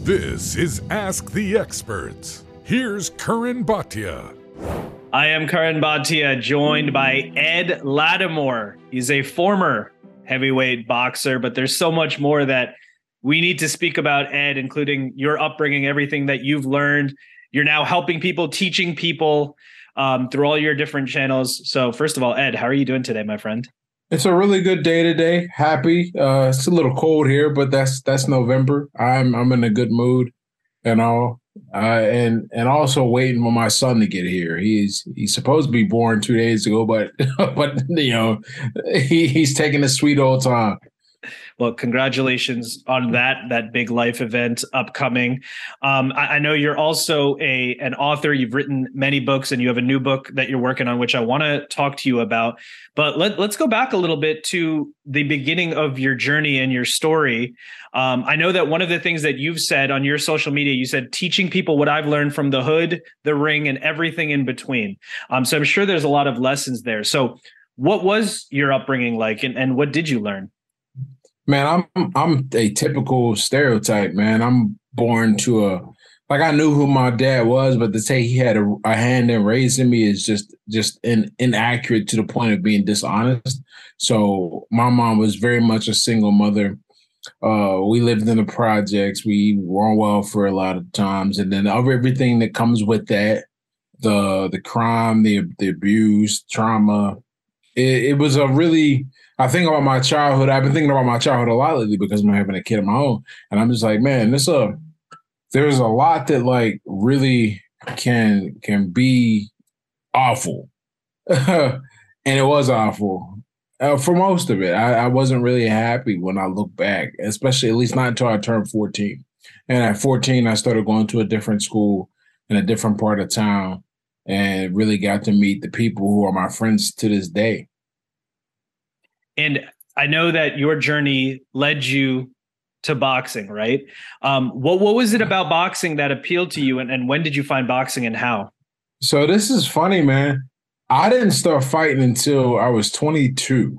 This is Ask the Experts. Here's Curran Bhatia. I am Curran Bhatia, joined by Ed Latimore. He's a former heavyweight boxer, but there's so much more that we need to speak about, Ed, including your upbringing, everything that you've learned. You're now helping people, teaching people um, through all your different channels. So, first of all, Ed, how are you doing today, my friend? It's a really good day today. Happy. Uh, it's a little cold here, but that's that's November. I'm I'm in a good mood and all. Uh, and and also waiting for my son to get here. He's he's supposed to be born two days ago, but but you know he, he's taking a sweet old time. Well, congratulations on that that big life event upcoming. Um, I, I, know you're also a an author. You've written many books, and you have a new book that you're working on, which I want to talk to you about. But let, let's go back a little bit to the beginning of your journey and your story. Um, I know that one of the things that you've said on your social media, you said teaching people what I've learned from the hood, the ring, and everything in between. Um, so I'm sure there's a lot of lessons there. So, what was your upbringing like, and, and what did you learn? Man, I'm I'm a typical stereotype, man. I'm born to a like I knew who my dad was, but to say he had a, a hand in raising me is just just in, inaccurate to the point of being dishonest. So my mom was very much a single mother. Uh, we lived in the projects. We were on welfare a lot of times, and then of everything that comes with that the the crime, the the abuse, trauma. It, it was a really I think about my childhood. I've been thinking about my childhood a lot lately because I'm having a kid of my own, and I'm just like, man, this a uh, there's a lot that like really can can be awful, and it was awful uh, for most of it. I, I wasn't really happy when I look back, especially at least not until I turned 14. And at 14, I started going to a different school in a different part of town, and really got to meet the people who are my friends to this day and I know that your journey led you to boxing, right? Um, what what was it about boxing that appealed to you, and, and when did you find boxing and how? So this is funny, man. I didn't start fighting until I was 22,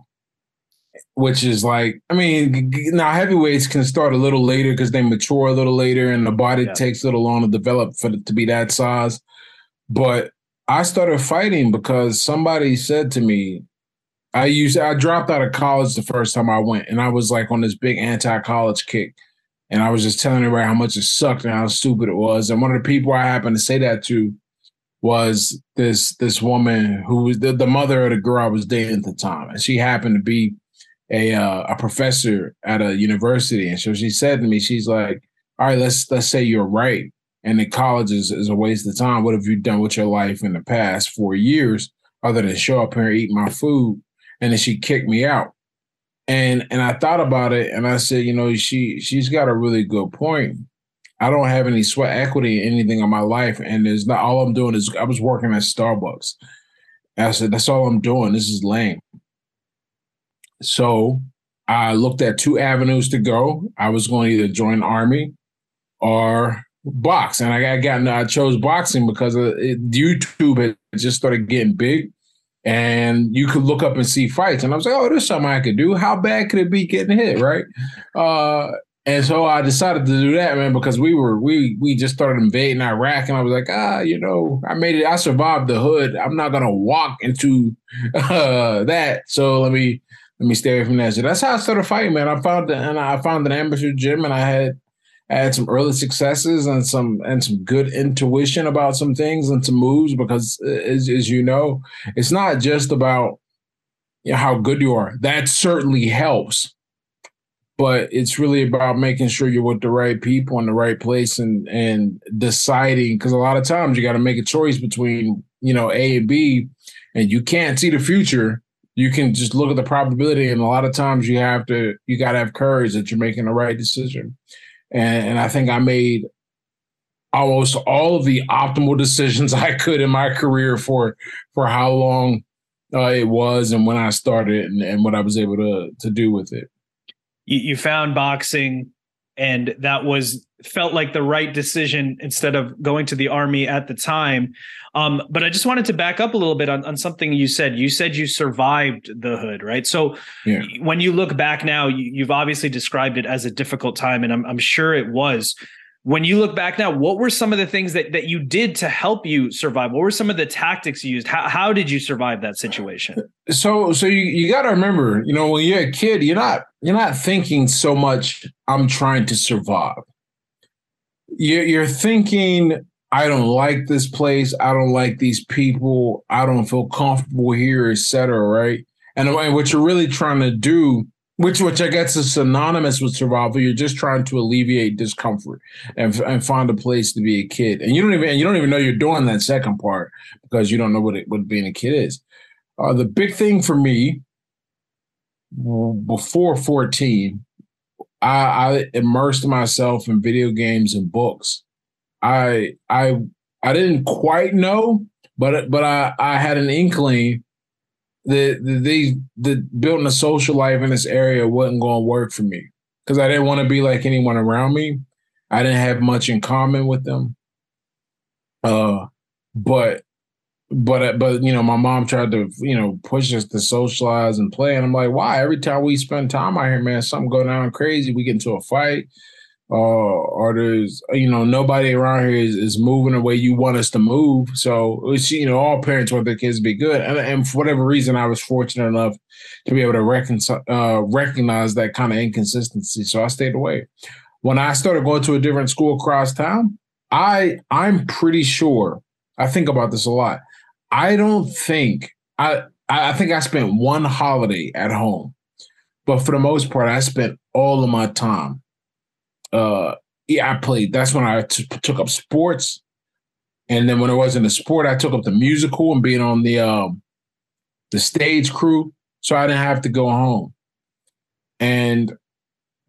which is like, I mean, now heavyweights can start a little later because they mature a little later, and the body yeah. takes a little long to develop for it to be that size. But I started fighting because somebody said to me, I used I dropped out of college the first time I went, and I was like on this big anti-college kick, and I was just telling everybody how much it sucked and how stupid it was. And one of the people I happened to say that to was this this woman who was the, the mother of the girl I was dating at the time, and she happened to be a uh, a professor at a university, and so she said to me, she's like, "All right, let's let's say you're right, and that college is, is a waste of time. What have you done with your life in the past four years?" Other than show up here and eat my food, and then she kicked me out. And and I thought about it and I said, you know, she she's got a really good point. I don't have any sweat equity in anything in my life. And there's not all I'm doing is I was working at Starbucks. And I said, that's all I'm doing. This is lame. So I looked at two avenues to go. I was going to either join army or box. And I got I chose boxing because YouTube had just started getting big and you could look up and see fights. And I was like, oh, there's something I could do. How bad could it be getting hit, right? Uh, and so I decided to do that, man, because we were we we just started invading Iraq, and I was like, ah, you know, I made it. I survived the hood. I'm not gonna walk into uh, that. So let me let me stay away from that. So that's how I started fighting, man. I found and I found an amateur gym, and I had I had some early successes and some and some good intuition about some things and some moves because uh, as, as you know, it's not just about you know, how good you are. That certainly helps. But it's really about making sure you're with the right people in the right place and and deciding because a lot of times you got to make a choice between you know A and B, and you can't see the future you can just look at the probability and a lot of times you have to you got to have courage that you're making the right decision and, and I think I made almost all of the optimal decisions I could in my career for for how long uh, it was and when I started and, and what I was able to to do with it. You, you found boxing, and that was felt like the right decision instead of going to the army at the time. Um, but I just wanted to back up a little bit on, on something you said. You said you survived the hood, right? So yeah. when you look back now, you, have obviously described it as a difficult time, and I'm, I'm sure it was. when you look back now, what were some of the things that, that you did to help you survive? What were some of the tactics you used? How, how did you survive that situation? So, so you, you got to remember, you know, when you're a kid, you're not, you're not thinking so much, I'm trying to survive. You're, thinking, I don't like this place. I don't like these people. I don't feel comfortable here, etc. Right. And, and what you're really trying to do which which I guess is synonymous with survival. You're just trying to alleviate discomfort and and find a place to be a kid, and you don't even you don't even know you're doing that second part because you don't know what it, what being a kid is. Uh, the big thing for me before 14, I, I immersed myself in video games and books. I I I didn't quite know, but but I I had an inkling that the the building a social life in this area wasn't going to work for me because I didn't want to be like anyone around me. I didn't have much in common with them. Uh, but but but you know, my mom tried to you know push us to socialize and play, and I'm like, why? Every time we spend time out here, man, something go down crazy. We get into a fight uh, or there's you know nobody around here is, is moving the way you want us to move. So it's you know all parents want their kids to be good, and, and for whatever reason, I was fortunate enough to be able to reconcile, uh, recognize that kind of inconsistency. So I stayed away. When I started going to a different school across town, I I'm pretty sure I think about this a lot. I don't think I I think I spent one holiday at home, but for the most part, I spent all of my time uh, yeah, I played. That's when I t- took up sports, and then when it wasn't a sport, I took up the musical and being on the um, the stage crew, so I didn't have to go home. And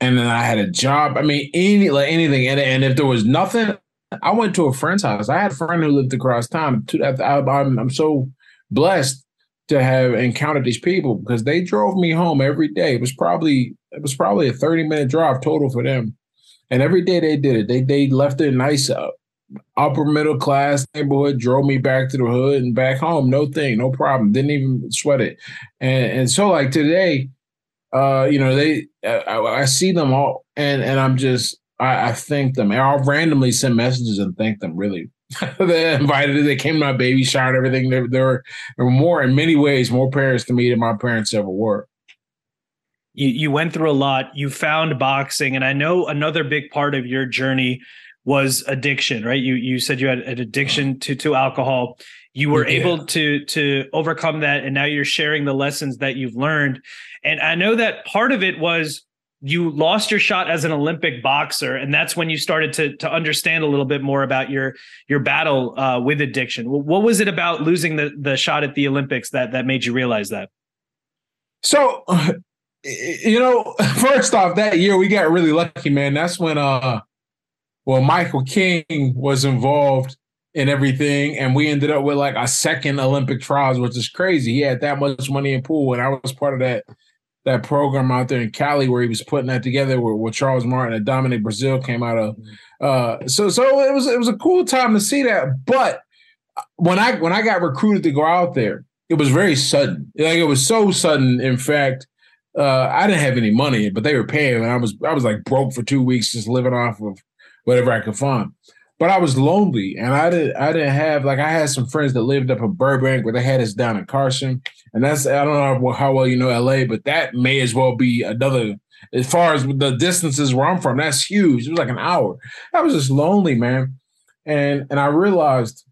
and then I had a job. I mean, any like anything, and and if there was nothing, I went to a friend's house. I had a friend who lived across town. I'm so blessed to have encountered these people because they drove me home every day. It was probably it was probably a 30 minute drive total for them. And every day they did it. They they left it nice upper middle class neighborhood, drove me back to the hood and back home. No thing, no problem. Didn't even sweat it. And and so like today, uh, you know, they uh, I, I, see them all and and I'm just I, I thank them. And I'll randomly send messages and thank them really. they invited they came to my baby shower and everything. There, there, were, there were more in many ways, more parents to me than my parents ever were you, you went through a lot you found boxing and i know another big part of your journey was addiction right you you said you had an addiction to to alcohol you were yeah. able to to overcome that and now you're sharing the lessons that you've learned and i know that part of it was you lost your shot as an olympic boxer and that's when you started to to understand a little bit more about your your battle uh, with addiction what was it about losing the the shot at the olympics that that made you realize that so you know, first off, that year we got really lucky, man. That's when uh well Michael King was involved in everything, and we ended up with like a second Olympic trials, which is crazy. He had that much money in pool, and I was part of that that program out there in Cali where he was putting that together with, with Charles Martin and Dominic Breazeale came out of. Uh, so so it was it was a cool time to see that. But when I when I got recruited to go out there, it was very sudden. Like it was so sudden, in fact, uh, I didn't have any money, but they were paying, and I was I was like broke for two weeks, just living off of whatever I could find. But I was lonely, and I didn't I didn't have like I had some friends that lived up in Burbank, where they had us down in Carson, and that's I don't know how well you know LA, but that may as well be another. As far as the distances where I'm from, that's huge. It was like an hour. I was just lonely, man, and and I realized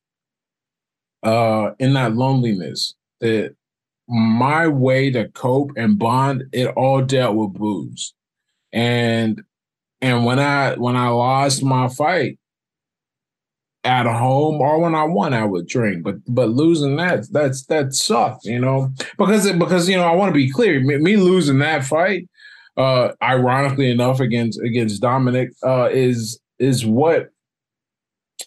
uh in that loneliness that my way to cope and bond, it all dealt with booze. And and when I when I lost my fight at home or when I won, I would drink. But but losing that, that's that sucked, you know. Because because you know, I want to be clear, me, me, losing that fight, uh, ironically enough, against against Dominic, uh, is is what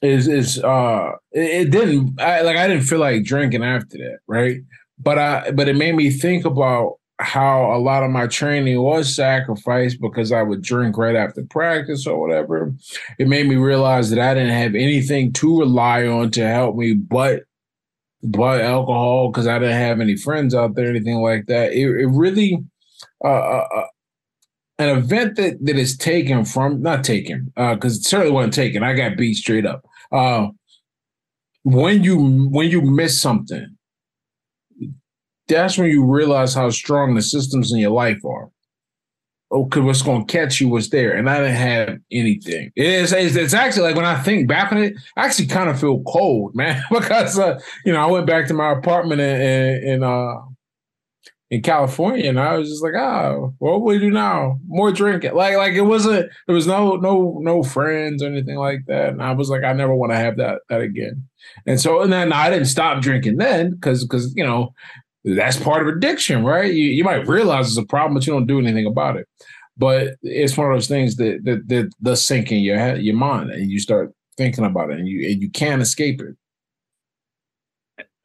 is is uh it, it didn't I, like I didn't feel like drinking after that, right? but I but it made me think about how a lot of my training was sacrificed because I would drink right after practice or whatever. It made me realize that I didn't have anything to rely on to help me but but alcohol because I didn't have any friends out there, anything like that. It, it really uh, uh, uh an event that that is taken from not taken because uh, it certainly wasn't taken. I got beat straight up. Uh, when you when you miss something, that's when you realize how strong the systems in your life are. Okay, what's going to catch you was there, and I didn't have anything. It's, it's, it's actually like when I think back on it, I actually kind of feel cold, man, because uh, you know I went back to my apartment in, in, in uh, in California, and I was just like, oh, what we do now? More drinking. Like, like it wasn't. There was no, no, no friends or anything like that. And I was like, I never want to have that that again. And so, and then I didn't stop drinking then because because you know that's part of addiction, right? You you might realize it's a problem, but you don't do anything about it. But it's one of those things that that that does sink in your head, your mind, and you start thinking about it, and you and you can't escape it.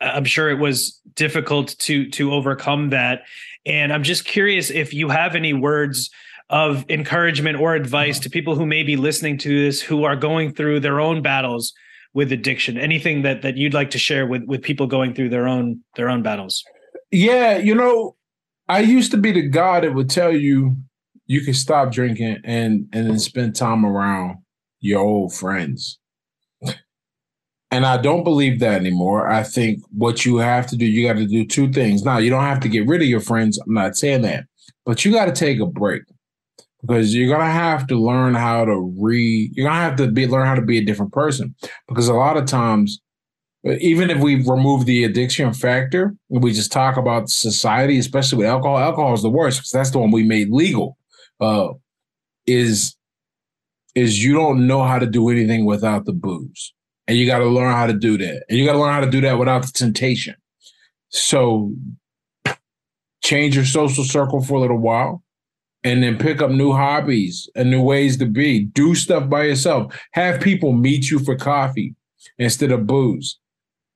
I'm sure it was difficult to to overcome that. And I'm just curious if you have any words of encouragement or advice to people who may be listening to this who are going through their own battles with addiction. Anything that that you'd like to share with with people going through their own their own battles? Yeah, you know, I used to be the guy that would tell you you can stop drinking and and then spend time around your old friends. And I don't believe that anymore. I think what you have to do, you got to do two things. Now, you don't have to get rid of your friends. I'm not saying that, but you got to take a break because you're gonna have to learn how to re. You're gonna have to be learn how to be a different person because a lot of times, even if we remove the addiction factor, and we just talk about society, especially with alcohol. Alcohol is the worst because that's the one we made legal. Uh, is is you don't know how to do anything without the booze. And you got to learn how to do that. And you got to learn how to do that without the temptation. So change your social circle for a little while and then pick up new hobbies and new ways to be. Do stuff by yourself. Have people meet you for coffee instead of booze.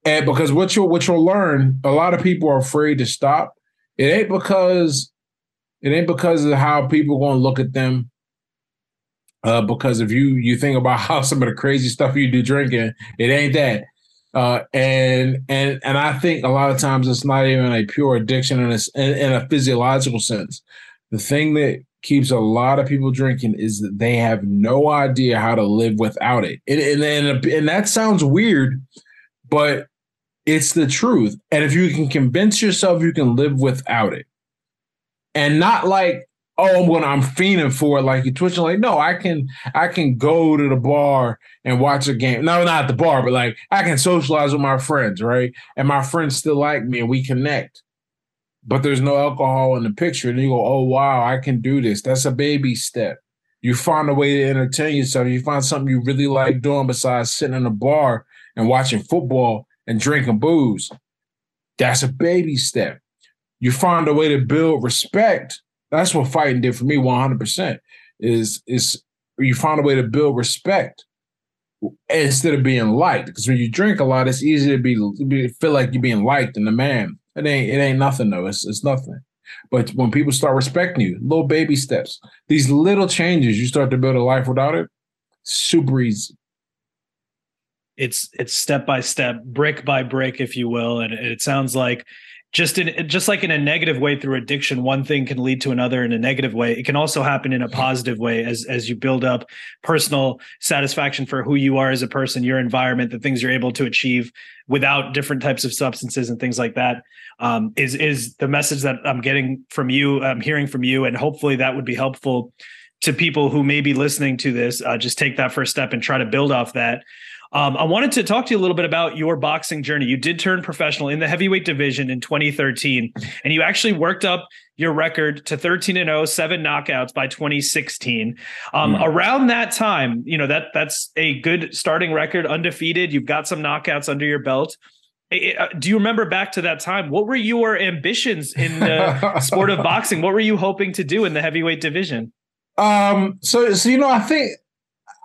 And because what you'll what you'll learn, a lot of people are afraid to stop. It ain't because it ain't because of how people gonna look at them uh, because if you you think about how some of the crazy stuff you do drinking, it ain't that. Uh, and and and I think a lot of times it's not even a pure addiction in a, in a physiological sense. The thing that keeps a lot of people drinking is that they have no idea how to live without it. And and and, and that sounds weird, but it's the truth. And if you can convince yourself you can live without it, and not like oh, I'm going, I'm fiending for it. Like you're twitching. Like, no, I can, I can go to the bar and watch a game. No, not at the bar, but like I can socialize with my friends, right? And my friends still like me, and we connect. But there's no alcohol in the picture, and you go, oh wow, I can do this. That's a baby step. You find a way to entertain yourself. You find something you really like doing besides sitting in a bar and watching football and drinking booze. That's a baby step. You find a way to build respect. That's what fighting did for me 100% is is you find a way to build respect instead of being liked. Because when you drink a lot it's easy to be feel like you're being liked and the man. It ain't it ain't nothing though. It's, it's nothing. But when people start respecting you little baby steps these little changes you start to build a life without it super easy it's it's step by step brick by brick if you will. And it sounds like just in just like in a negative way through addiction one thing can lead to another in a negative way. It can also happen in a positive way as as you build up personal satisfaction for who you are as a person your environment the things you're able to achieve without different types of substances and things like that um, is is the message that i'm getting from you i'm hearing from you. And hopefully that would be helpful to people who may be listening to this. Uh, just take that first step and try to build off that um, I wanted to talk to you a little bit about your boxing journey. You did turn professional in the heavyweight division in 2013, and you actually worked up your record to 13 and 0, seven knockouts by 2016. Um, mm. Around that time, you know that that's a good starting record, undefeated. You've got some knockouts under your belt. Uh, do you remember back to that time? What were your ambitions in the sport of boxing? What were you hoping to do in the heavyweight division? Um, so, so you know, I think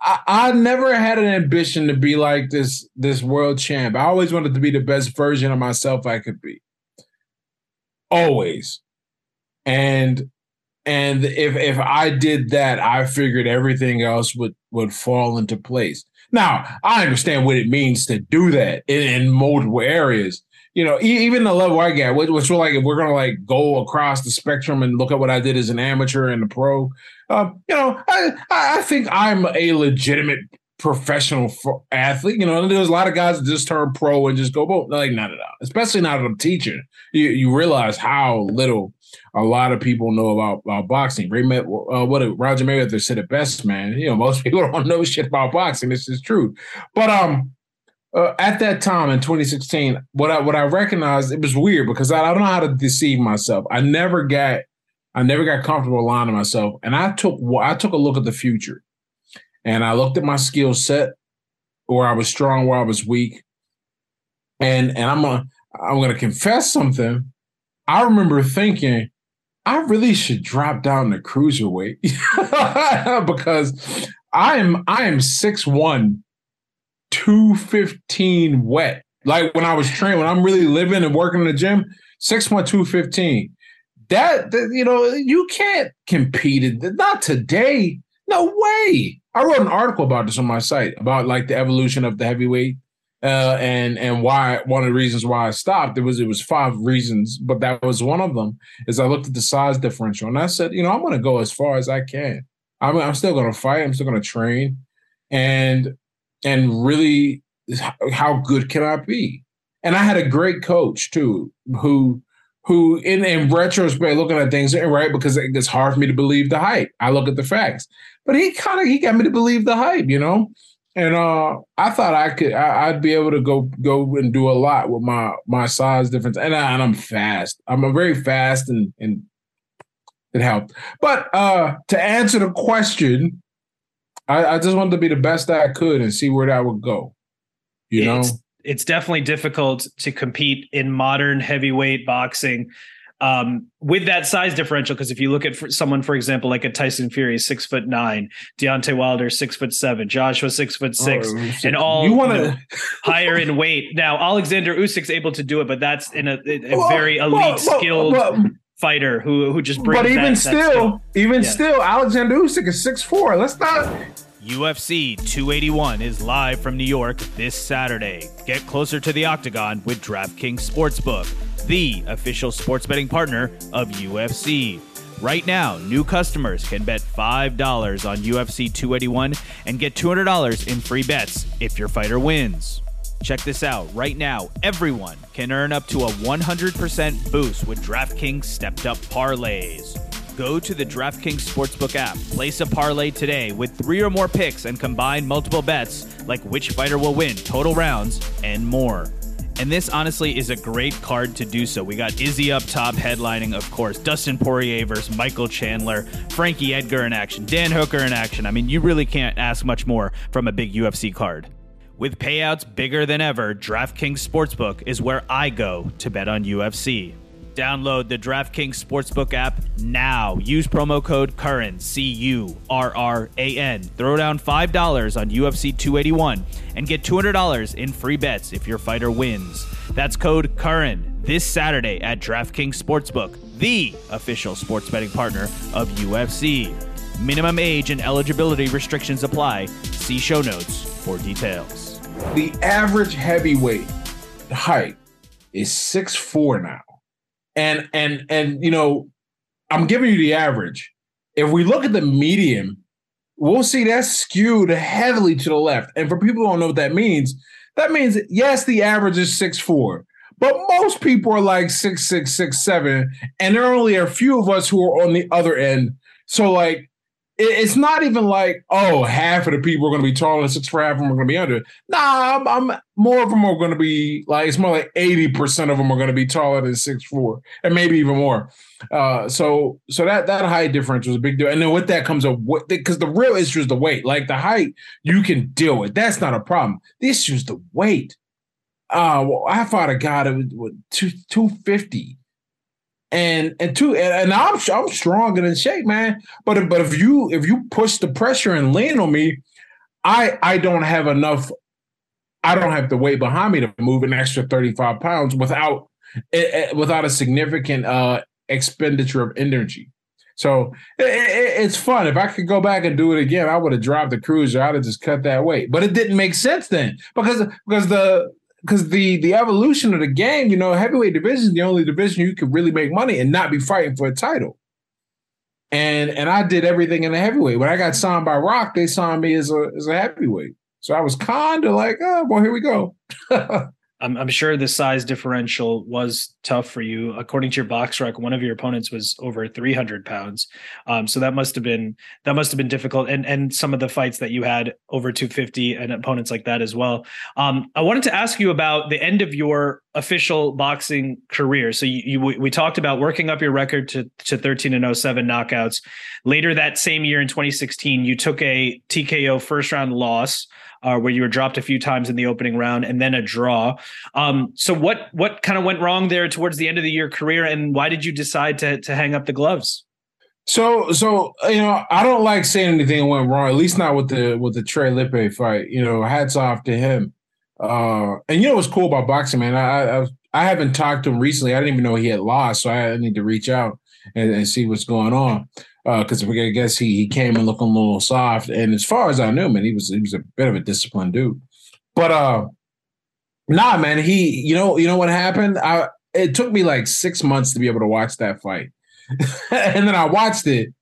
I, I never had an ambition to be like this this world champ. I always wanted to be the best version of myself I could be. Always. And and if if I did that, I figured everything else would would fall into place. Now, I understand what it means to do that in, in multiple areas. You know, even the level I get, which, which we're like, if we're gonna like go across the spectrum and look at what I did as an amateur and a pro, Um, you know, I I think I'm a legitimate professional athlete. You know, there's a lot of guys that just turn pro and just go, well, like not at all. Especially now that I'm teaching, you, you realize how little a lot of people know about, about boxing. Ray Met, uh, what Roger Mayweather said it best, man. You know, most people don't know shit about boxing. This is true, but um. Uh, at that time in 2016, what I what I recognized it was weird because I, I don't know how to deceive myself. I never got I never got comfortable lying to myself, and I took I took a look at the future. And I looked at my skill set, where I was strong, where I was weak. And and I'm a, I'm gonna confess something. I remember thinking, I really should drop down to cruiserweight because I am I am 6'1, 215 wet. Like when I was training, when I'm really living and working in the gym, 6'1, 215. That, that you know, you can't compete it. Not today. No way. I wrote an article about this on my site about like the evolution of the heavyweight uh, and and why one of the reasons why I stopped. It was it was five reasons, but that was one of them. Is I looked at the size differential and I said, you know, I'm going to go as far as I can. I'm, I'm still going to fight. I'm still going to train, and and really, how good can I be? And I had a great coach too, who who in, in retrospect looking at things right because it's hard for me to believe the hype. I look at the facts. But he kind of he got me to believe the hype, you know. And uh, I thought I could I, would be able to go go and do a lot with my my size difference. And, I, and I'm fast. I'm a very fast and and it helped. But uh, to answer the question, I, I just wanted to be the best I could and see where that would go. You it's, know, it's definitely difficult to compete in modern heavyweight boxing um, with that size differential. Because if you look at for someone, for example, like a Tyson Fury, six foot nine, Deontay Wilder, six foot seven, Joshua, six foot six, oh, and all you want to higher in weight. Now, Alexander Usyk's able to do it, but that's in a, a well, very elite, well, skilled. Well, fighter who who just brings but even that, still that even yeah. still alexander usyk is six four. let's not UFC 281 is live from New York this Saturday. Get closer to the octagon with DraftKings Sportsbook the official sports betting partner of UFC. Right now, new customers can bet $5 on UFC 281 and get $200 in free bets if your fighter wins. Check this out. Right now, everyone can earn up to a 100% boost with DraftKings stepped up parlays. Go to the DraftKings Sportsbook app, place a parlay today with three or more picks and combine multiple bets like which fighter will win, total rounds, and more. And this honestly is a great card to do so. We got Izzy up top headlining, of course, Dustin Poirier versus Michael Chandler, Frankie Edgar in action, Dan Hooker in action. I mean, you really can't ask much more from a big UFC card. With payouts bigger than ever, DraftKings Sportsbook is where I go to bet on UFC. Download the DraftKings Sportsbook app now. Use promo code CURRAN, C U R R A N. Throw down $5 on UFC 281 and get $200 in free bets if your fighter wins. That's code CURRAN this Saturday at DraftKings Sportsbook, the official sports betting partner of UFC. Minimum age and eligibility restrictions apply. See show notes for details. The average heavyweight height is six four now and and and you know, I'm giving you the average. If we look at the median, we'll see that's skewed heavily to the left. And for people who don't know what that means, that means yes, the average is six four, but most people are like six six six seven, and there are only a few of us who are on the other end. So like it's not even like oh half of the people are going to be taller than six four half of them are going to be under. Nah I'm, I'm, more of them are going to be like it's more like 80% of them are going to be taller than six four and maybe even more. Uh, so so that that height difference was a big deal. And then with that comes a what because the real issue is the weight. Like the height you can deal with. That's not a problem. The issue is the weight. Uh well, i fought a guy that was, was two, 250 and and two and, and I'm I'm strong and in shape, man. But but if you if you push the pressure and lean on me, I I don't have enough. I don't have the weight behind me to move an extra 35 pounds without eh, eh, without a significant uh, expenditure of energy. So it, it, it's fun. If I could go back and do it again, I would have dropped the cruiser. I'd have just cut that weight. But it didn't make sense then because because the because the the evolution of the game, you know, heavyweight division is the only division you can really make money and not be fighting for a title. and and I did everything in the heavyweight. When I got signed by Rock, they signed me as a as a heavyweight. So I was kind of like, oh well, here we go. I'm, I'm sure the size differential was tough for you. According to your BoxRec, one of your opponents was over 300 pounds, um, so that must have been that must have been difficult. And and some of the fights that you had over 250 and opponents like that as well. Um, I wanted to ask you about the end of your official boxing career. So you, you we talked about working up your record to to 13 and 07 knockouts. Later that same year in 2016, you took a TKO first round loss uh, where you were dropped a few times in the opening round and then a draw. Um, so what what kind of went wrong there towards the end of the year career, and why did you decide to to hang up the gloves? So so you know I don't like saying anything went wrong, at least not with the with the Trey Lippe fight. You know, hats off to him. Uh, and you know what's cool about boxing, man? I, I I haven't talked to him recently. I didn't even know he had lost, so I need to reach out and, and see what's going on because uh, I guess he he came in looking a little soft. And as far as I knew, man, he was he was a bit of a disciplined dude. But uh, nah, man, he you know you know what happened? I it took me like six months to be able to watch that fight, and then I watched it,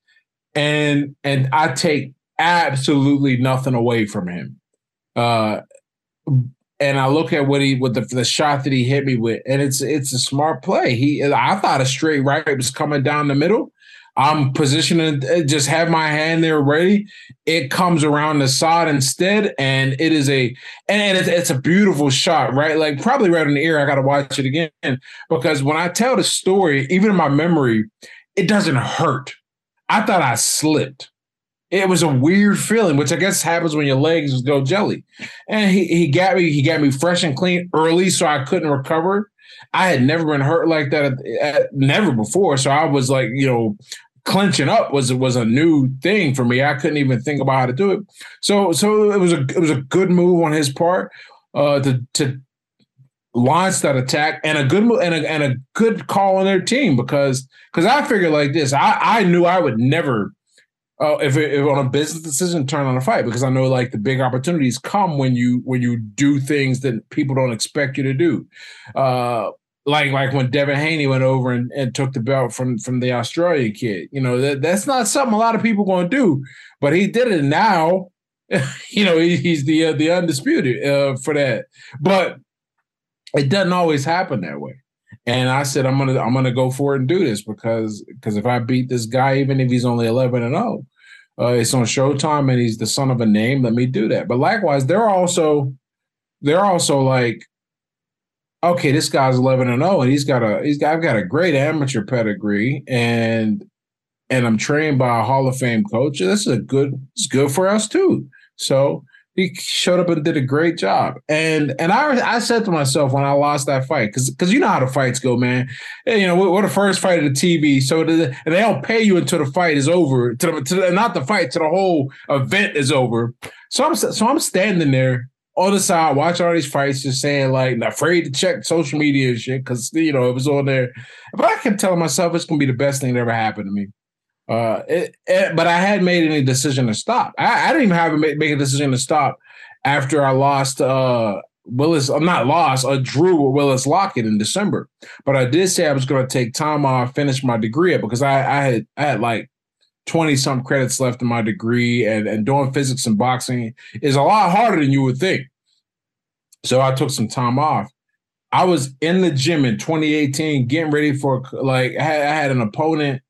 and and I take absolutely nothing away from him. Uh, and I look at what he with the, the shot that he hit me with, and it's it's a smart play. He I thought a straight right was coming down the middle, I'm positioning, uh, just have my hand there ready. It comes around the side instead, and it is a and it's, it's a beautiful shot, right? Like probably right in the ear. I got to watch it again because when I tell the story, even in my memory, it doesn't hurt. I thought I slipped. It was a weird feeling, which I guess happens when your legs go jelly. And he, he got me, he got me fresh and clean early, so I couldn't recover. I had never been hurt like that, at, at, never before. So I was like, you know, clenching up was was a new thing for me. I couldn't even think about how to do it. So so it was a it was a good move on his part uh, to to launch that attack and a good and a, and a good call on their team because because I figured like this. I I knew I would never. Uh, if, if on a business decision, turn on a fight because I know like the big opportunities come when you when you do things that people don't expect you to do. Uh, like like when Devin Haney went over and, and took the belt from from the Australian kid. You know, that, that's not something a lot of people going to do, but he did it now. you know, he, he's the uh, the undisputed uh, for that. But it doesn't always happen that way. And I said, I'm gonna I'm gonna go for it and do this because because if I beat this guy, even if he's only 11 and 0, uh, it's on Showtime and he's the son of a name. Let me do that. But likewise, they're also they're also like okay, this guy's 11 and 0 and he's got a he's got I've got a great amateur pedigree and and I'm trained by a Hall of Fame coach. This is a good it's good for us too. So he showed up and did a great job. And and I I said to myself when I lost that fight because because you know how the fights go, man. And, you know we're, we're, the first fight of the TV, so the, and they don't pay you until the fight is over. To the, to the, not the fight, to the whole event is over. So I'm so I'm standing there on the side, watch all these fights, just saying like, afraid to check social media and shit because you know it was on there. But I kept telling myself it's gonna be the best thing that ever happened to me. Uh, it, it, but I hadn't made any decision to stop. I, I didn't even have to make, make, a decision to stop after I lost uh, Willis. I'm not lost. I drew with Willis Lockett in December. But I did say I was going to take time off, finish my degree because I, I had I had like 20 some credits left in my degree and, and doing physics and boxing is a lot harder than you would think. So I took some time off. I was in the gym in 2018 getting ready for like had, I had an opponent.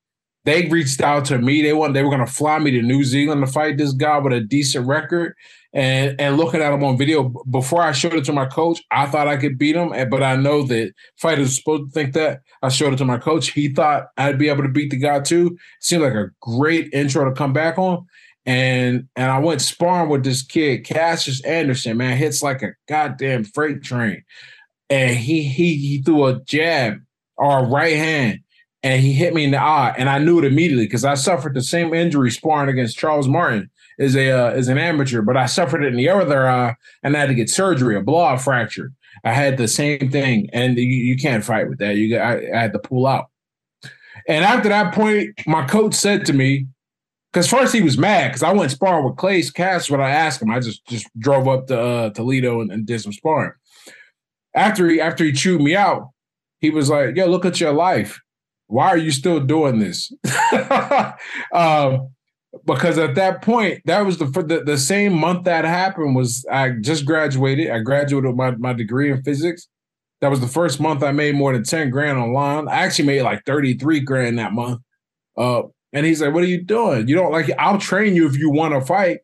They reached out to me. They want they were gonna fly me to New Zealand to fight this guy with a decent record. And and looking at him on video before I showed it to my coach, I thought I could beat him. But I know that fighters are supposed to think that. I showed it to my coach. He thought I'd be able to beat the guy too. Seemed like a great intro to come back on. And and I went sparring with this kid, Cassius Anderson, man, hits like a goddamn freight train. And he he he threw a jab or a right hand and he hit me in the eye. And I knew it immediately because I suffered the same injury sparring against Charles Martin as a uh, as an amateur, but I suffered it in the other eye and I had to get surgery, a blowout fracture. I had the same thing, and you, you can't fight with that. You got I, I had to pull out. And after that point, my coach said to me, because first he was mad because I went sparring with Clay's Cass when I asked him. I just just drove up to uh, Toledo and, and, did some sparring. After he after he chewed me out, he was like, "Yo, look at your life. Why are you still doing this? um, because at that point, that was the, the the same month that happened was I just graduated. I graduated with my, my degree in physics. That was the first month I made more than 10 grand online. I actually made like 33 grand that month. Uh, and he's like, What are you doing? You don't like I'll train you if you want to fight,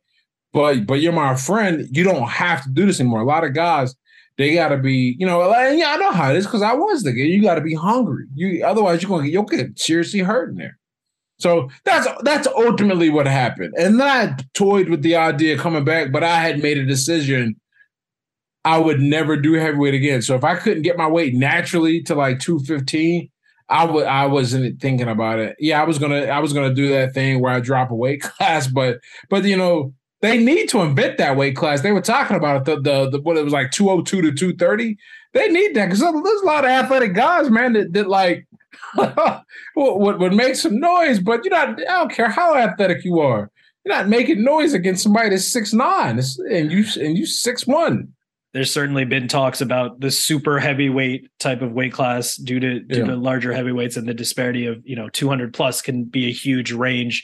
but but you're my friend. You don't have to do this anymore. A lot of guys, they gotta be, you know, like, yeah, I know how it is because I was the. You gotta be hungry. You otherwise you're gonna get seriously hurt in there. So that's that's ultimately what happened. And then I toyed with the idea coming back, but I had made a decision I would never do heavyweight again. So if I couldn't get my weight naturally to like 215, I would I wasn't thinking about it. Yeah, I was gonna I was gonna do that thing where I drop a weight class, but but you know, they need to invent that weight class. They were talking about it, the the, the what it was like 202 to 230. They need that because there's a lot of athletic guys, man, that, that like what would make some noise, but you're not. I don't care how athletic you are. You're not making noise against somebody that's six nine and you and you six one. There's certainly been talks about the super heavyweight type of weight class due to due yeah. to larger heavyweights and the disparity of you know 200 plus can be a huge range.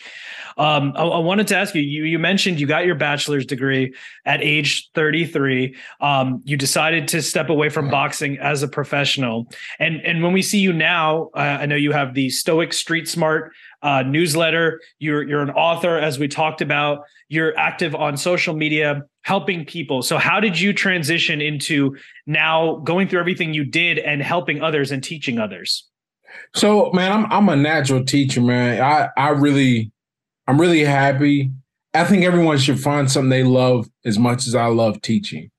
Um, I, I, wanted to ask you, you, you mentioned you got your bachelor's degree at age 33. Um, you decided to step away from boxing as a professional. And, and when we see you now, uh, I know you have the Stoic Street Smart uh, newsletter. You're, you're an author, as we talked about. You're active on social media, helping people. So, how did you transition into now going through everything you did and helping others and teaching others? So, man, I'm I'm a natural teacher, man. I I really I'm really happy. I think everyone should find something they love as much as I love teaching.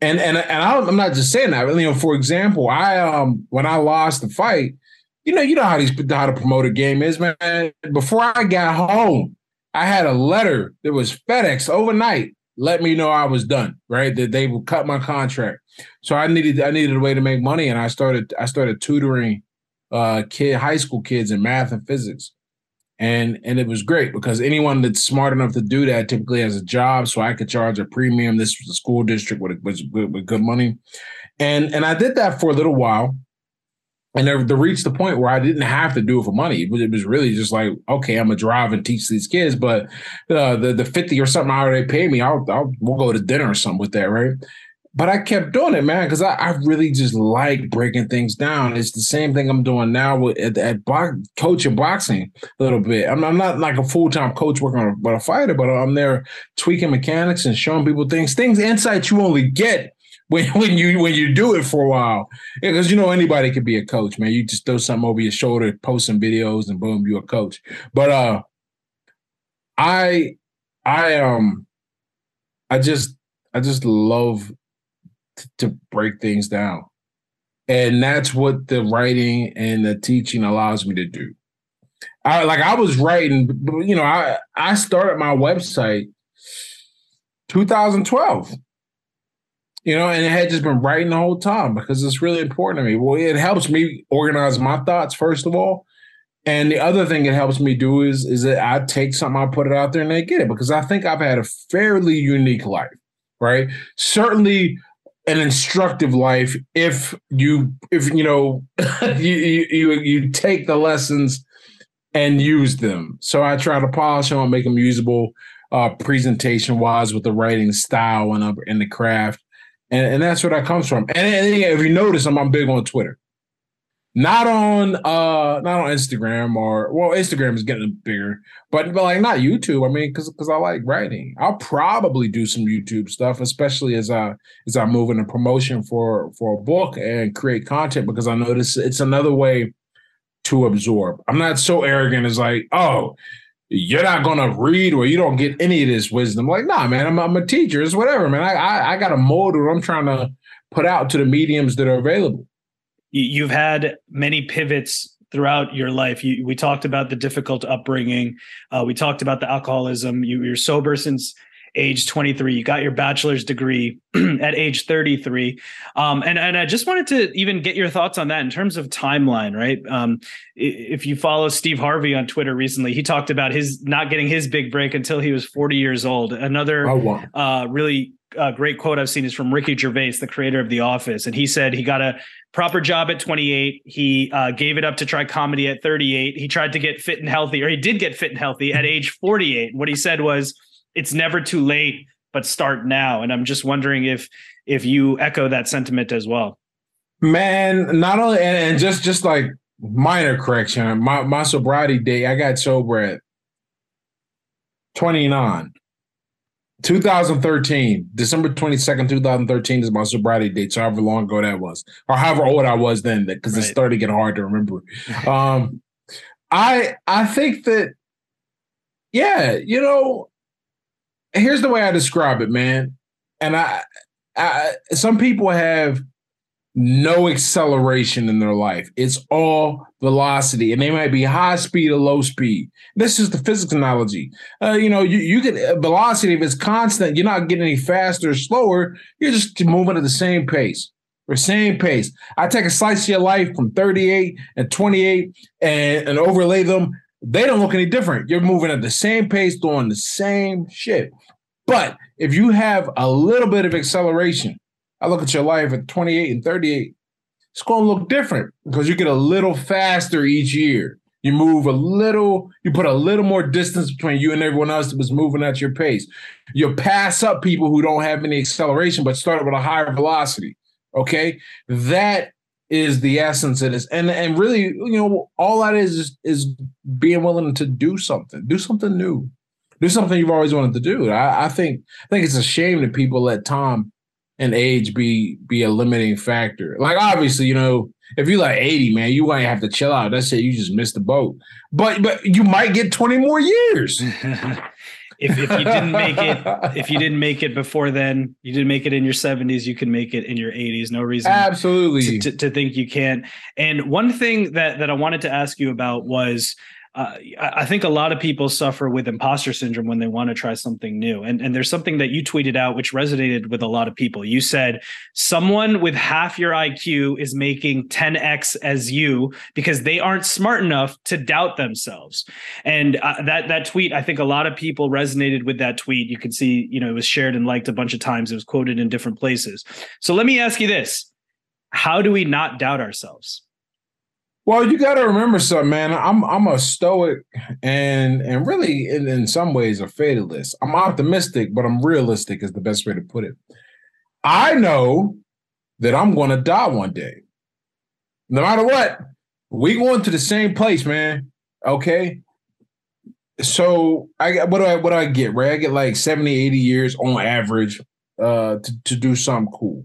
And and and I'm not just saying that. You know, for example, I um when I lost the fight, you know, you know how these how the promoter game is, man. Before I got home, I had a letter that was FedEx overnight, let me know I was done, right? That they would cut my contract. So I needed I needed a way to make money, and I started I started tutoring uh kid high school kids in math and physics and and it was great because anyone that's smart enough to do that typically has a job so i could charge a premium this was a school district with, with, with good money and and i did that for a little while and to reach the point where I didn't have to do it for money. It was really just like, okay, I'm gonna drive and teach these kids, but uh, the the fifty or something hour they pay me, I'll, I'll we'll go to dinner or something with that, right? but I kept doing it, man, because I, I, really just like breaking things down. It's the same thing I'm doing now with at, at bo- coaching boxing a little bit. I'm, I'm not like a full time coach working on a, a fighter, but I'm there tweaking mechanics and showing people things, things insights you only get when when you when you do it for a while. Because you know anybody could be a coach, man. You just throw something over your shoulder, post some videos, and boom, you're a coach. But uh, I I um I just I just love to break things down. And that's what the writing and the teaching allows me to do. I like I was writing, you know, I I started my website 2012. You know, and it had just been writing the whole time because it's really important to me. Well, it helps me organize my thoughts, first of all. And the other thing it helps me do is is that I take something, I put it out there and they get it because I think I've had a fairly unique life, right? Certainly an instructive life if you if you know you, you you take the lessons and use them. So I try to polish them, make them usable, uh, presentation wise with the writing style and uh, and the craft, and, and that's where that comes from. And, and if you notice, I'm, I'm big on Twitter. Not on uh not on Instagram or well Instagram is getting bigger, but but like not YouTube. I mean, because because I like writing. I'll probably do some YouTube stuff, especially as I as I move into promotion for for a book and create content because I notice it's another way to absorb. I'm not so arrogant as like, oh, you're not gonna read or you don't get any of this wisdom. Like, nah, man, I'm, I'm a teacher. It's whatever, man. I, I I got a mold that I'm trying to put out to the mediums that are available you've had many pivots throughout your life. You, we talked about the difficult upbringing. Uh, we talked about the alcoholism. You, you're sober since age 23. You got your bachelor's degree at age 33. Um, and, and I just wanted to even get your thoughts on that in terms of timeline, right? Um, if you follow Steve Harvey on Twitter recently, he talked about his not getting his big break until he was 40 years old. Another oh, wow. uh, really uh, great quote I've seen is from Ricky Gervais, the creator of The Office, and he said he got a proper job at 28. He uh, gave it up to try comedy at 38. He tried to get fit and healthy, or he did get fit and healthy at age 48. What he said was, "It's never too late, but start now." And I'm just wondering if if you echo that sentiment as well. Man, not only and, and just just like minor correction, my my sobriety date, I got sober at 29. 2013, December 22nd, 2013 is my sobriety date. So however long ago that was, or however old I was then, because right. it started getting hard to remember. Um, I I think that, yeah, you know, here's the way I describe it, man. And I, I some people have no acceleration in their life. It's all velocity, and they might be high speed or low speed. This is the physics analogy. Uh, you know, you, you get uh, velocity if it's constant, you're not getting any faster or slower. You're just moving at the same pace. The same pace. I take a slice of your life from 38 and 28 and, and overlay them. They don't look any different. You're moving at the same pace, doing the same shit. But if you have a little bit of acceleration, I look at your life at 28 and 38, it's going to look different because you get a little faster each year. You move a little, you put a little more distance between you and everyone else that was moving at your pace. You pass up people who don't have any acceleration but started with a higher velocity. Okay. That is the essence of this. And and really, you know, all that is is, being willing to do something, do something new, do something you've always wanted to do. I, I think I think it's a shame that people let time and age be be a limiting factor. Like obviously, you know, if you're like 80, man, you might have to chill out. That's it. You just missed the boat. But but you might get 20 more years. if, if you didn't make it, if you didn't make it before then, you didn't make it in your 70s, you can make it in your 80s. No reason absolutely to, to, to think you can't. And one thing that that I wanted to ask you about was uh, I think a lot of people suffer with imposter syndrome when they want to try something new. And, and there's something that you tweeted out which resonated with a lot of people. You said, Someone with half your IQ is making 10x as you because they aren't smart enough to doubt themselves. And uh, that, that tweet, I think a lot of people resonated with that tweet. You can see, you know, it was shared and liked a bunch of times, it was quoted in different places. So let me ask you this How do we not doubt ourselves? Well, you got to remember something, man. I'm I'm a stoic and and really in, in some ways a fatalist. I'm optimistic, but I'm realistic is the best way to put it. I know that I'm going to die one day. No matter what, we going to the same place, man. Okay. So I what do I what do I get? Right? I get like 70, 80 years on average uh to, to do something cool.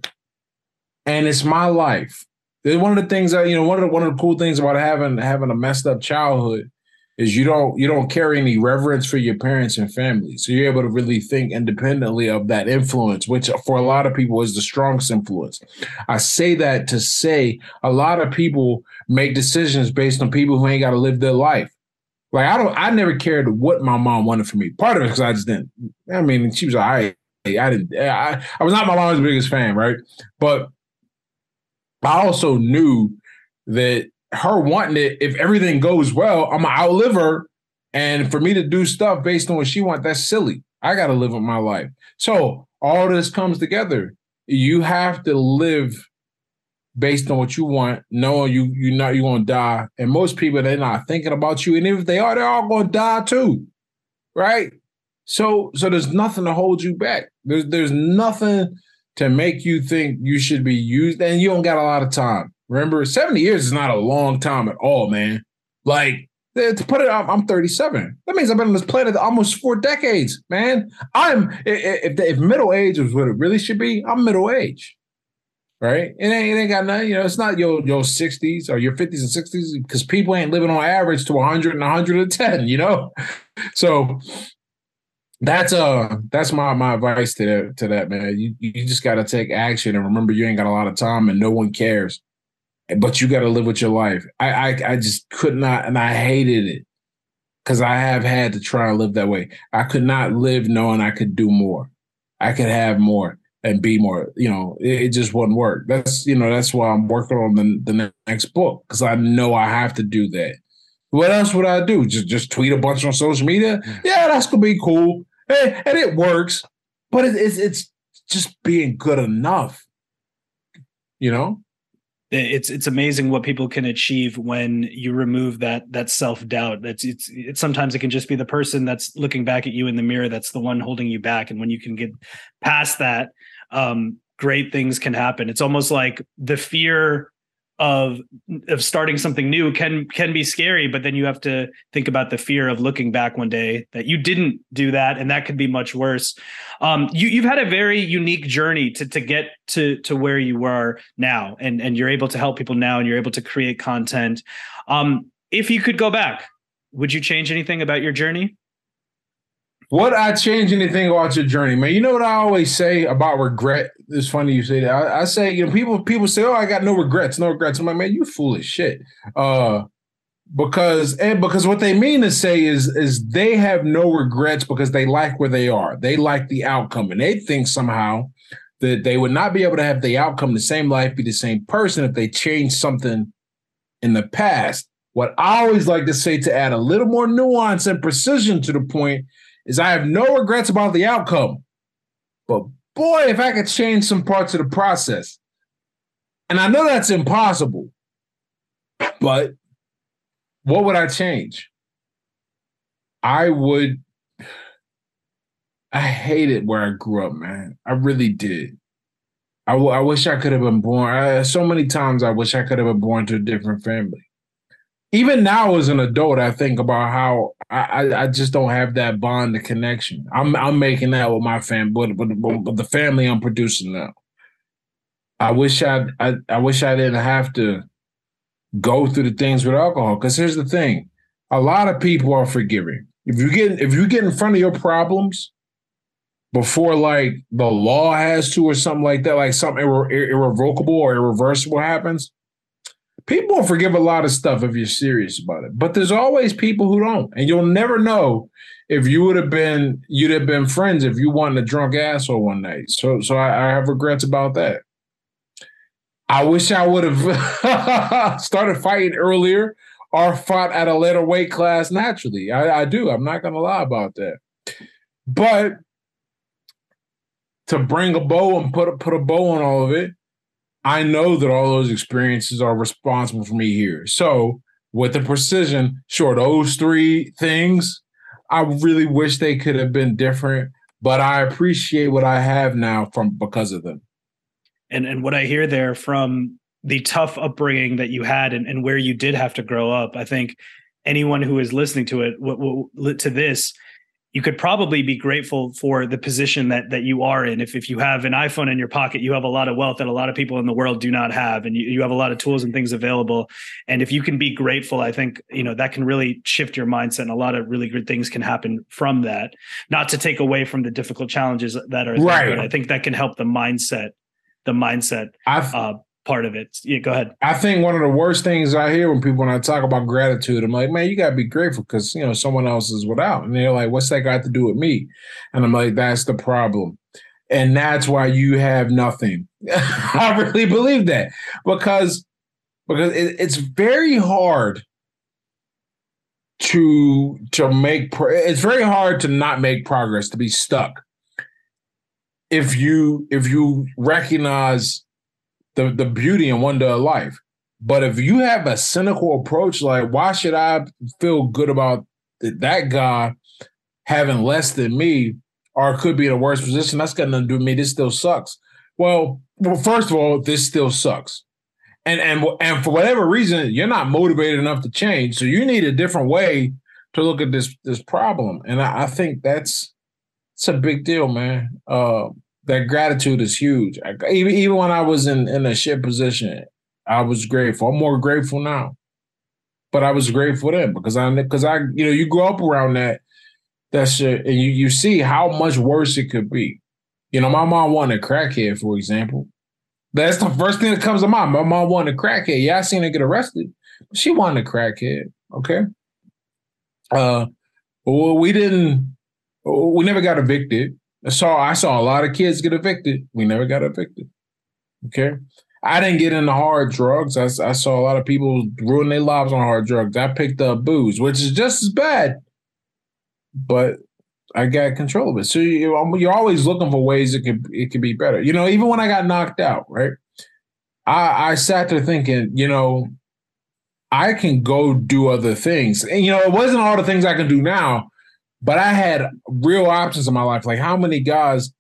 And it's my life one of the things that you know one of the one of the cool things about having having a messed up childhood is you don't you don't carry any reverence for your parents and family. So you're able to really think independently of that influence which for a lot of people is the strongest influence. I say that to say a lot of people make decisions based on people who ain't got to live their life. Like i don't i never cared what my mom wanted for me. Part of it because i just didn't i mean she was all right. I didn't i, I was not my mom's biggest fan right? But I also knew that her wanting it, if everything goes well, I'm gonna outlive her. And for me to do stuff based on what she wants, that's silly. I gotta live with my life. So all this comes together. You have to live based on what you want, knowing you you know you're gonna die. And most people they're not thinking about you. And if they are, they're all gonna die too. Right? So so there's nothing to hold you back. There's there's nothing to make you think you should be used, and you don't got a lot of time. Remember, 70 years is not a long time at all, man. Like, to put it I'm 37. That means I've been on this planet almost four decades, man. I'm if if middle age is what it really should be, I'm middle age. Right? It ain't, it ain't got nothing, you know, it's not your your 60s or your 50s and 60s because people ain't living on average to 100 and 110, you know? So that's uh that's my my advice to that to that man. You you just gotta take action and remember you ain't got a lot of time and no one cares. But you gotta live with your life. I I, I just could not and I hated it because I have had to try and live that way. I could not live knowing I could do more. I could have more and be more. You know, it, it just wouldn't work. That's you know that's why I'm working on the the next book because I know I have to do that. What else would I do? Just just tweet a bunch on social media? Yeah, that's gonna be cool, and, and it works. But it, it's it's just being good enough. You know? it's it's amazing what people can achieve when you remove that that self-doubt that's it's it's sometimes it can just be the person that's looking back at you in the mirror that's the one holding you back and when you can get past that um great things can happen it's almost like the fear of of starting something new can can be scary but then you have to think about the fear of looking back one day that you didn't do that and that could be much worse. Um, you you've had a very unique journey to to get to to where you are now and and you're able to help people now and you're able to create content. Um, if you could go back would you change anything about your journey would I change anything about your journey, man? You know what I always say about regret? It's funny you say that. I, I, say, you know, people people say, "Oh, I got no regrets, no regrets." I'm like, man, you foolish shit. Uh, because and because what they mean to say is is they have no regrets because they like where they are. They like the outcome, and they think somehow that they would not be able to have the outcome, the same life, be the same person if they change something in the past. What I always like to say to add a little more nuance and precision to the point is I have no regrets about the outcome. But boy, if I could change some parts of the process. And I know that's impossible. But what would I change? I would I hated where I grew up, man. I really did. I, w- I wish I could have been born. I, so many times I wish I could have been born to a different family even now as an adult, I think about how I, I, just don't have that bond of connection. I'm I'm making that with my family, but, but, but the family I'm producing now. I wish I, I I wish I didn't have to go through the things with alcohol. Because here's the thing: a lot of people are forgiving. If you get if you get in front of your problems before like the law has to or something like that, like something irre- irrevocable or irreversible happens, people forgive a lot of stuff if you're serious about it. But there's always people who don't. And you'll never know if you would have been you'd have been friends if you wanted a drunk asshole one night. So so I, I have regrets about that. I wish I would have started fighting earlier or fought at a later weight class naturally. I, I do. I'm not gonna lie about that. But to bring a bow and put a put a bow on all of it, I know that all those experiences are responsible for me here. So, with the precision, sure, those three things, I really wish they could have been different, but I appreciate what I have now from because of them. And and what I hear there from the tough upbringing that you had and, and where you did have to grow up, I think anyone who is listening to it to this you could probably be grateful for the position that that you are in. If if you have an iPhone in your pocket, you have a lot of wealth that a lot of people in the world do not have, and you, you have a lot of tools and things available. And if you can be grateful, I think you know that can really shift your mindset, and a lot of really good things can happen from that. Not to take away from the difficult challenges that are right. there, but I think that can help the mindset, the mindset. I've, uh, part of it. Yeah, go ahead. I think one of the worst things I hear when people when I talk about gratitude, I'm like, man, you gotta be grateful because you know someone else is without, and they're like, what's that got to do with me? And I'm like, that's the problem, and that's why you have nothing. I really believe that because because it, it's very hard to to make pro- it's very hard to not make progress to be stuck if you if you recognize the, the beauty and wonder of life. But if you have a cynical approach, like why should I feel good about that guy having less than me, or could be in a worse position? That's got nothing to do with me. This still sucks. Well, well, first of all, this still sucks, and and and for whatever reason, you're not motivated enough to change. So you need a different way to look at this this problem, and I, I think that's it's a big deal, man. Uh, that gratitude is huge. I, even even when I was in in a shit position, I was grateful. I'm more grateful now, but I was grateful then because I because I you know you grow up around that that shit and you you see how much worse it could be. You know, my mom wanted a crackhead, for example. That's the first thing that comes to mind. My mom wanted a crackhead. Yeah, I seen her get arrested. She wanted a crackhead. Okay. Uh, well, we didn't. We never got evicted. I saw I saw a lot of kids get evicted. We never got evicted. Okay. I didn't get into hard drugs. I, I saw a lot of people ruin their lives on hard drugs. I picked up booze, which is just as bad. But I got control of it. So you, um, you're always looking for ways it could it could be better. You know, even when I got knocked out, right? I I sat there thinking, you know, I can go do other things. And you know, it wasn't all the things I can do now, but I had real options in my life. Like how many guys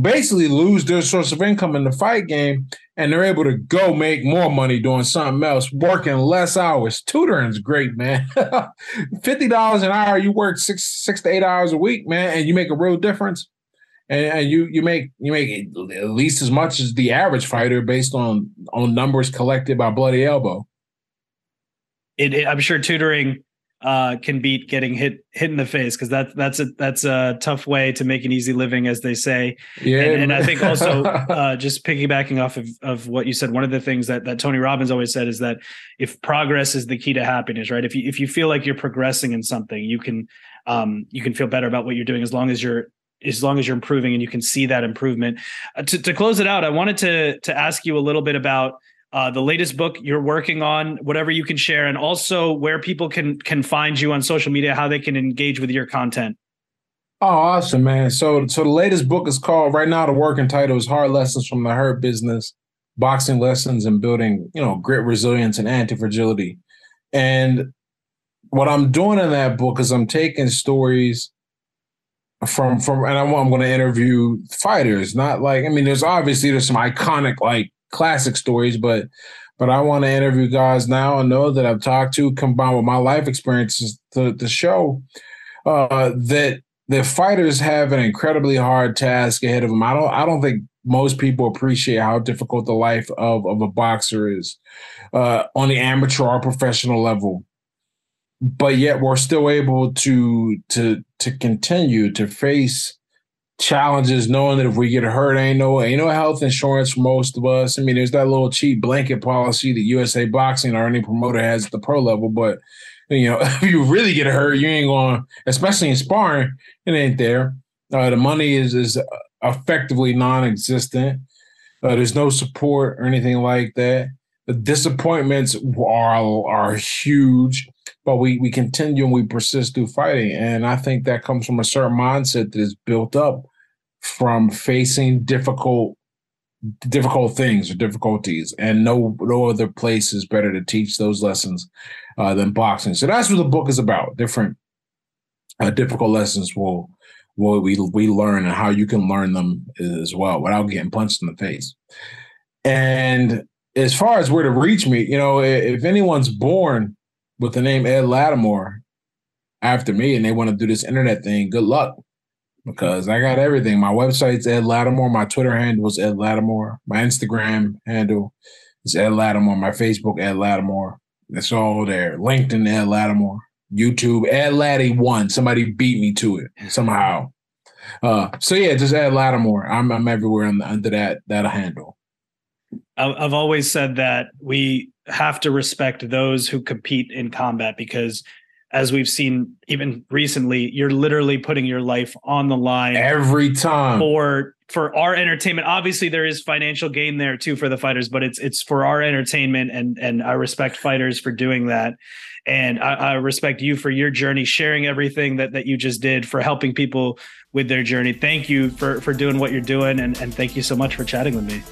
basically lose their source of income in the fight game and they're able to go make more money doing something else, working less hours. Tutoring is great, man. Fifty dollars an hour, you work six six to eight hours a week, man, and you make a real difference. And, and you you make you make at least as much as the average fighter based on on numbers collected by Bloody Elbow. It, it, I'm sure tutoring uh, can beat getting hit hit in the face because that's that's a that's a tough way to make an easy living, as they say. Yeah, and, and I think also uh, just piggybacking off of, of what you said, one of the things that that Tony Robbins always said is that if progress is the key to happiness, right? If you if you feel like you're progressing in something, you can um, you can feel better about what you're doing as long as you're as long as you're improving and you can see that improvement. Uh, to, to close it out, I wanted to to ask you a little bit about uh, the latest book you're working on, whatever you can share, and also where people can can find you on social media, how they can engage with your content. Oh, awesome, man! So, so the latest book is called right now. The working title is "Hard Lessons from the Hurt Business: Boxing Lessons and Building, you know, Grit, Resilience, and Anti Fragility." And what I'm doing in that book is I'm taking stories from from, and I'm, I'm going to interview fighters. Not like I mean, there's obviously there's some iconic like classic stories, but but I want to interview guys now and know that I've talked to, combined with my life experiences to, to show uh, that the fighters have an incredibly hard task ahead of them. I don't I don't think most people appreciate how difficult the life of, of a boxer is uh, on the amateur or professional level. But yet we're still able to to to continue to face challenges knowing that if we get hurt, ain't no ain't no health insurance for most of us. I mean, there's that little cheap blanket policy that USA Boxing or any promoter has at the pro level, but you know, if you really get hurt, you ain't going, especially in sparring, it ain't there. Uh, the money is is effectively non-existent. Uh, there's no support or anything like that. The disappointments are are huge, but we we continue and we persist through fighting. And I think that comes from a certain mindset that is built up from facing difficult difficult things or difficulties. And no no other place is better to teach those lessons uh, than boxing. So that's what the book is about. Different uh, difficult lessons will will we we learn and how you can learn them as well without getting punched in the face. And as far as where to reach me, you know, if anyone's born with the name Ed Latimore after me and they want to do this internet thing, good luck because I got everything. My website's Ed Latimore. My Twitter handle is Ed Latimore. My Instagram handle is Ed Latimore. My Facebook, Ed Latimore. It's all there. LinkedIn, Ed Latimore. YouTube, Ed Laddie one. Somebody beat me to it somehow. Uh, so yeah, just Ed Latimore. I'm I'm everywhere under that that handle. I've always said that we have to respect those who compete in combat because as we've seen even recently you're literally putting your life on the line every time. for for our entertainment. Obviously there is financial gain there too for the fighters but it's it's for our entertainment and and i respect fighters for doing that. And I, I respect you for your journey sharing everything that that you just did for helping people with their journey. Thank you for for doing what you're doing and and thank you so much for chatting with me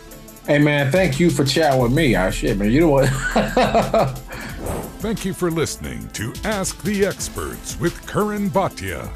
Hey man, thank you for chatting with me. I shit, man. You know what? thank you for listening to Ask the Experts with Karan Bhatia.